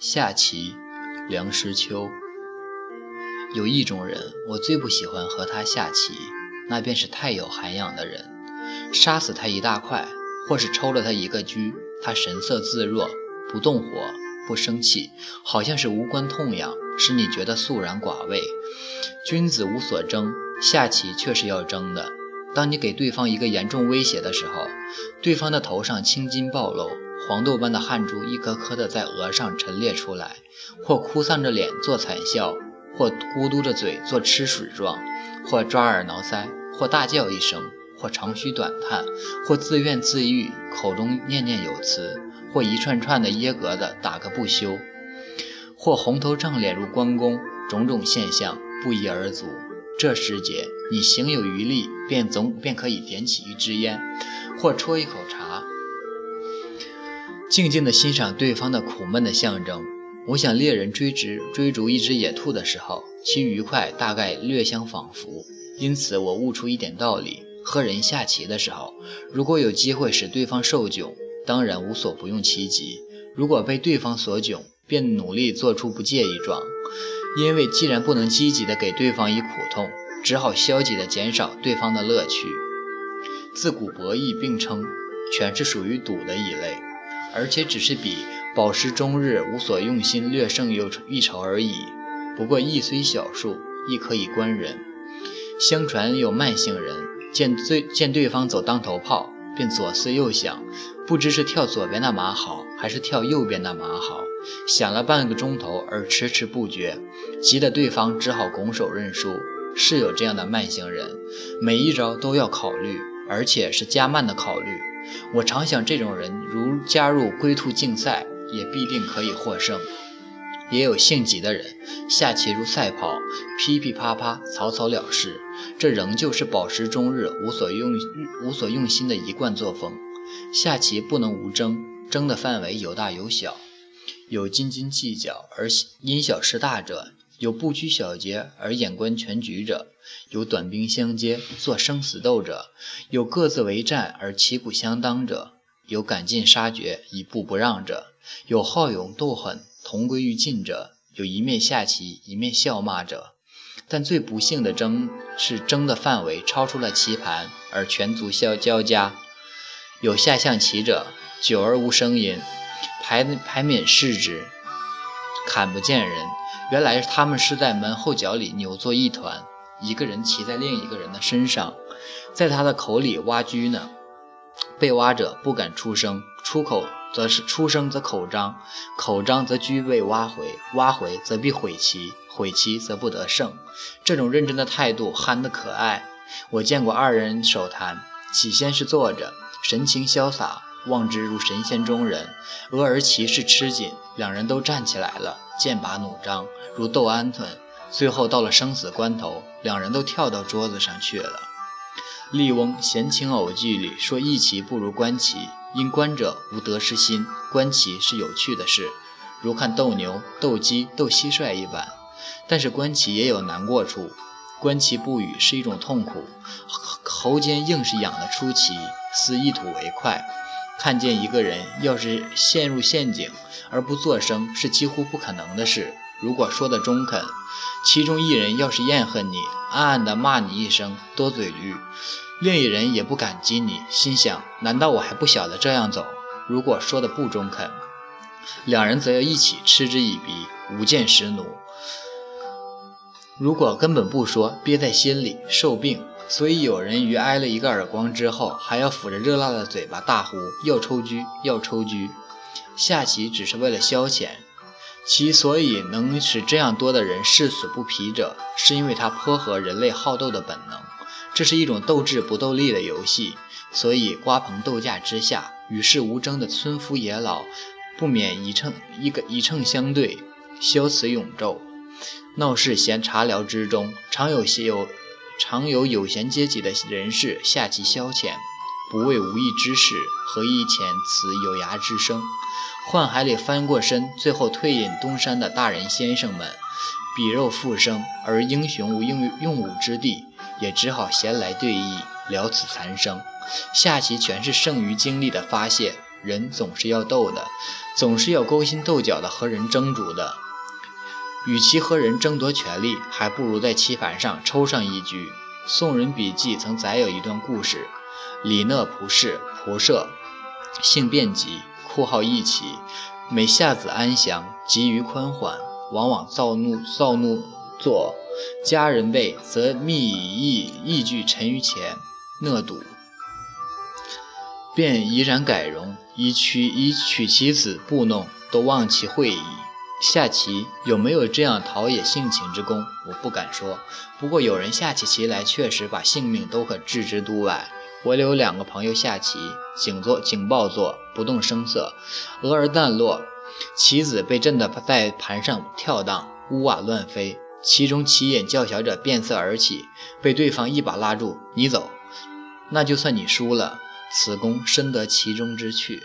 下棋，梁实秋。有一种人，我最不喜欢和他下棋，那便是太有涵养的人。杀死他一大块，或是抽了他一个车，他神色自若，不动火，不生气，好像是无关痛痒，使你觉得肃然寡味。君子无所争，下棋却是要争的。当你给对方一个严重威胁的时候，对方的头上青筋暴露，黄豆般的汗珠一颗颗的在额上陈列出来，或哭丧着脸做惨笑。或咕嘟着嘴做吃水状，或抓耳挠腮，或大叫一声，或长吁短叹，或自怨自艾，口中念念有词，或一串串的耶格的打个不休，或红头胀脸如关公，种种现象不一而足。这时节，你行有余力，便总便可以点起一支烟，或啜一口茶，静静地欣赏对方的苦闷的象征。我想猎人追逐追逐一只野兔的时候，其愉快大概略相仿佛。因此，我悟出一点道理：和人下棋的时候，如果有机会使对方受窘，当然无所不用其极；如果被对方所窘，便努力做出不介意状。因为既然不能积极的给对方以苦痛，只好消极的减少对方的乐趣。自古博弈并称，全是属于赌的一类，而且只是比。饱食终日，无所用心，略胜有一筹而已。不过亦虽小数，亦可以观人。相传有慢性人，见对见对方走当头炮，便左思右想，不知是跳左边的马好，还是跳右边的马好。想了半个钟头而迟迟不决，急得对方只好拱手认输。是有这样的慢性人，每一招都要考虑，而且是加慢的考虑。我常想，这种人如加入龟兔竞赛。也必定可以获胜。也有性急的人，下棋如赛跑，噼噼啪啪，草草了事。这仍旧是饱食终日，无所用无所用心的一贯作风。下棋不能无争，争的范围有大有小，有斤斤计较而因小失大者，有不拘小节而眼观全局者，有短兵相接做生死斗者，有各自为战而旗鼓相当者，有赶尽杀绝一步不让者。有好勇斗狠、同归于尽者，有一面下棋一面笑骂者，但最不幸的争是争的范围超出了棋盘，而全族交交加。有下象棋者，久而无声音，牌牌面视之，看不见人。原来他们是在门后角里扭作一团，一个人骑在另一个人的身上，在他的口里挖居呢。被挖者不敢出声，出口。则是出声则口张，口张则居被挖回，挖回则必毁其，毁其则不得胜。这种认真的态度憨得可爱。我见过二人手谈，起先是坐着，神情潇洒，望之如神仙中人；俄而其势吃紧，两人都站起来了，剑拔弩张，如斗鹌鹑。最后到了生死关头，两人都跳到桌子上去了。笠翁《闲情偶记》里说：“弈棋不如观棋，因观者无得失心。观棋是有趣的事，如看斗牛、斗鸡、斗蟋蟀一般。但是观棋也有难过处，观棋不语是一种痛苦，喉间硬是痒得出奇，似一吐为快。看见一个人要是陷入陷阱而不作声，是几乎不可能的事。如果说的中肯，其中一人要是厌恨你。”暗暗地骂你一声多嘴驴，另一人也不感激你，心想：难道我还不晓得这样走？如果说的不中肯，两人则要一起嗤之以鼻，无见识怒；如果根本不说，憋在心里受病。所以有人于挨了一个耳光之后，还要抚着热辣的嘴巴大呼：要抽车，要抽车！下棋只是为了消遣。其所以能使这样多的人誓死不疲者，是因为它颇合人类好斗的本能。这是一种斗智不斗力的游戏，所以瓜棚斗架之下，与世无争的村夫野老，不免一秤一个一秤相对，消此永昼。闹市闲茶聊之中，常有些有常有有闲阶级的人士下棋消遣，不为无益之事，何以遣此有涯之生？宦海里翻过身，最后退隐东山的大人先生们，比肉复生，而英雄无用用武之地，也只好闲来对弈，了此残生。下棋全是剩余精力的发泄，人总是要斗的，总是要勾心斗角的和人争逐的。与其和人争夺权力，还不如在棋盘上抽上一局。《宋人笔记》曾载有一段故事：李讷仆氏，仆射，性便急，酷好弈棋，每下子安详，急于宽缓，往往躁怒躁怒作。家人辈，则密以义具陈于前，讷笃，便怡然改容，以取以取其子布弄，都忘其会矣。下棋有没有这样陶冶性情之功，我不敢说。不过有人下起棋来，确实把性命都可置之度外。我有两个朋友下棋，警坐警报坐，不动声色，鹅而淡落，棋子被震得在盘上跳荡，屋瓦乱飞。其中棋眼较小者变色而起，被对方一把拉住：“你走，那就算你输了。”此功深得其中之趣。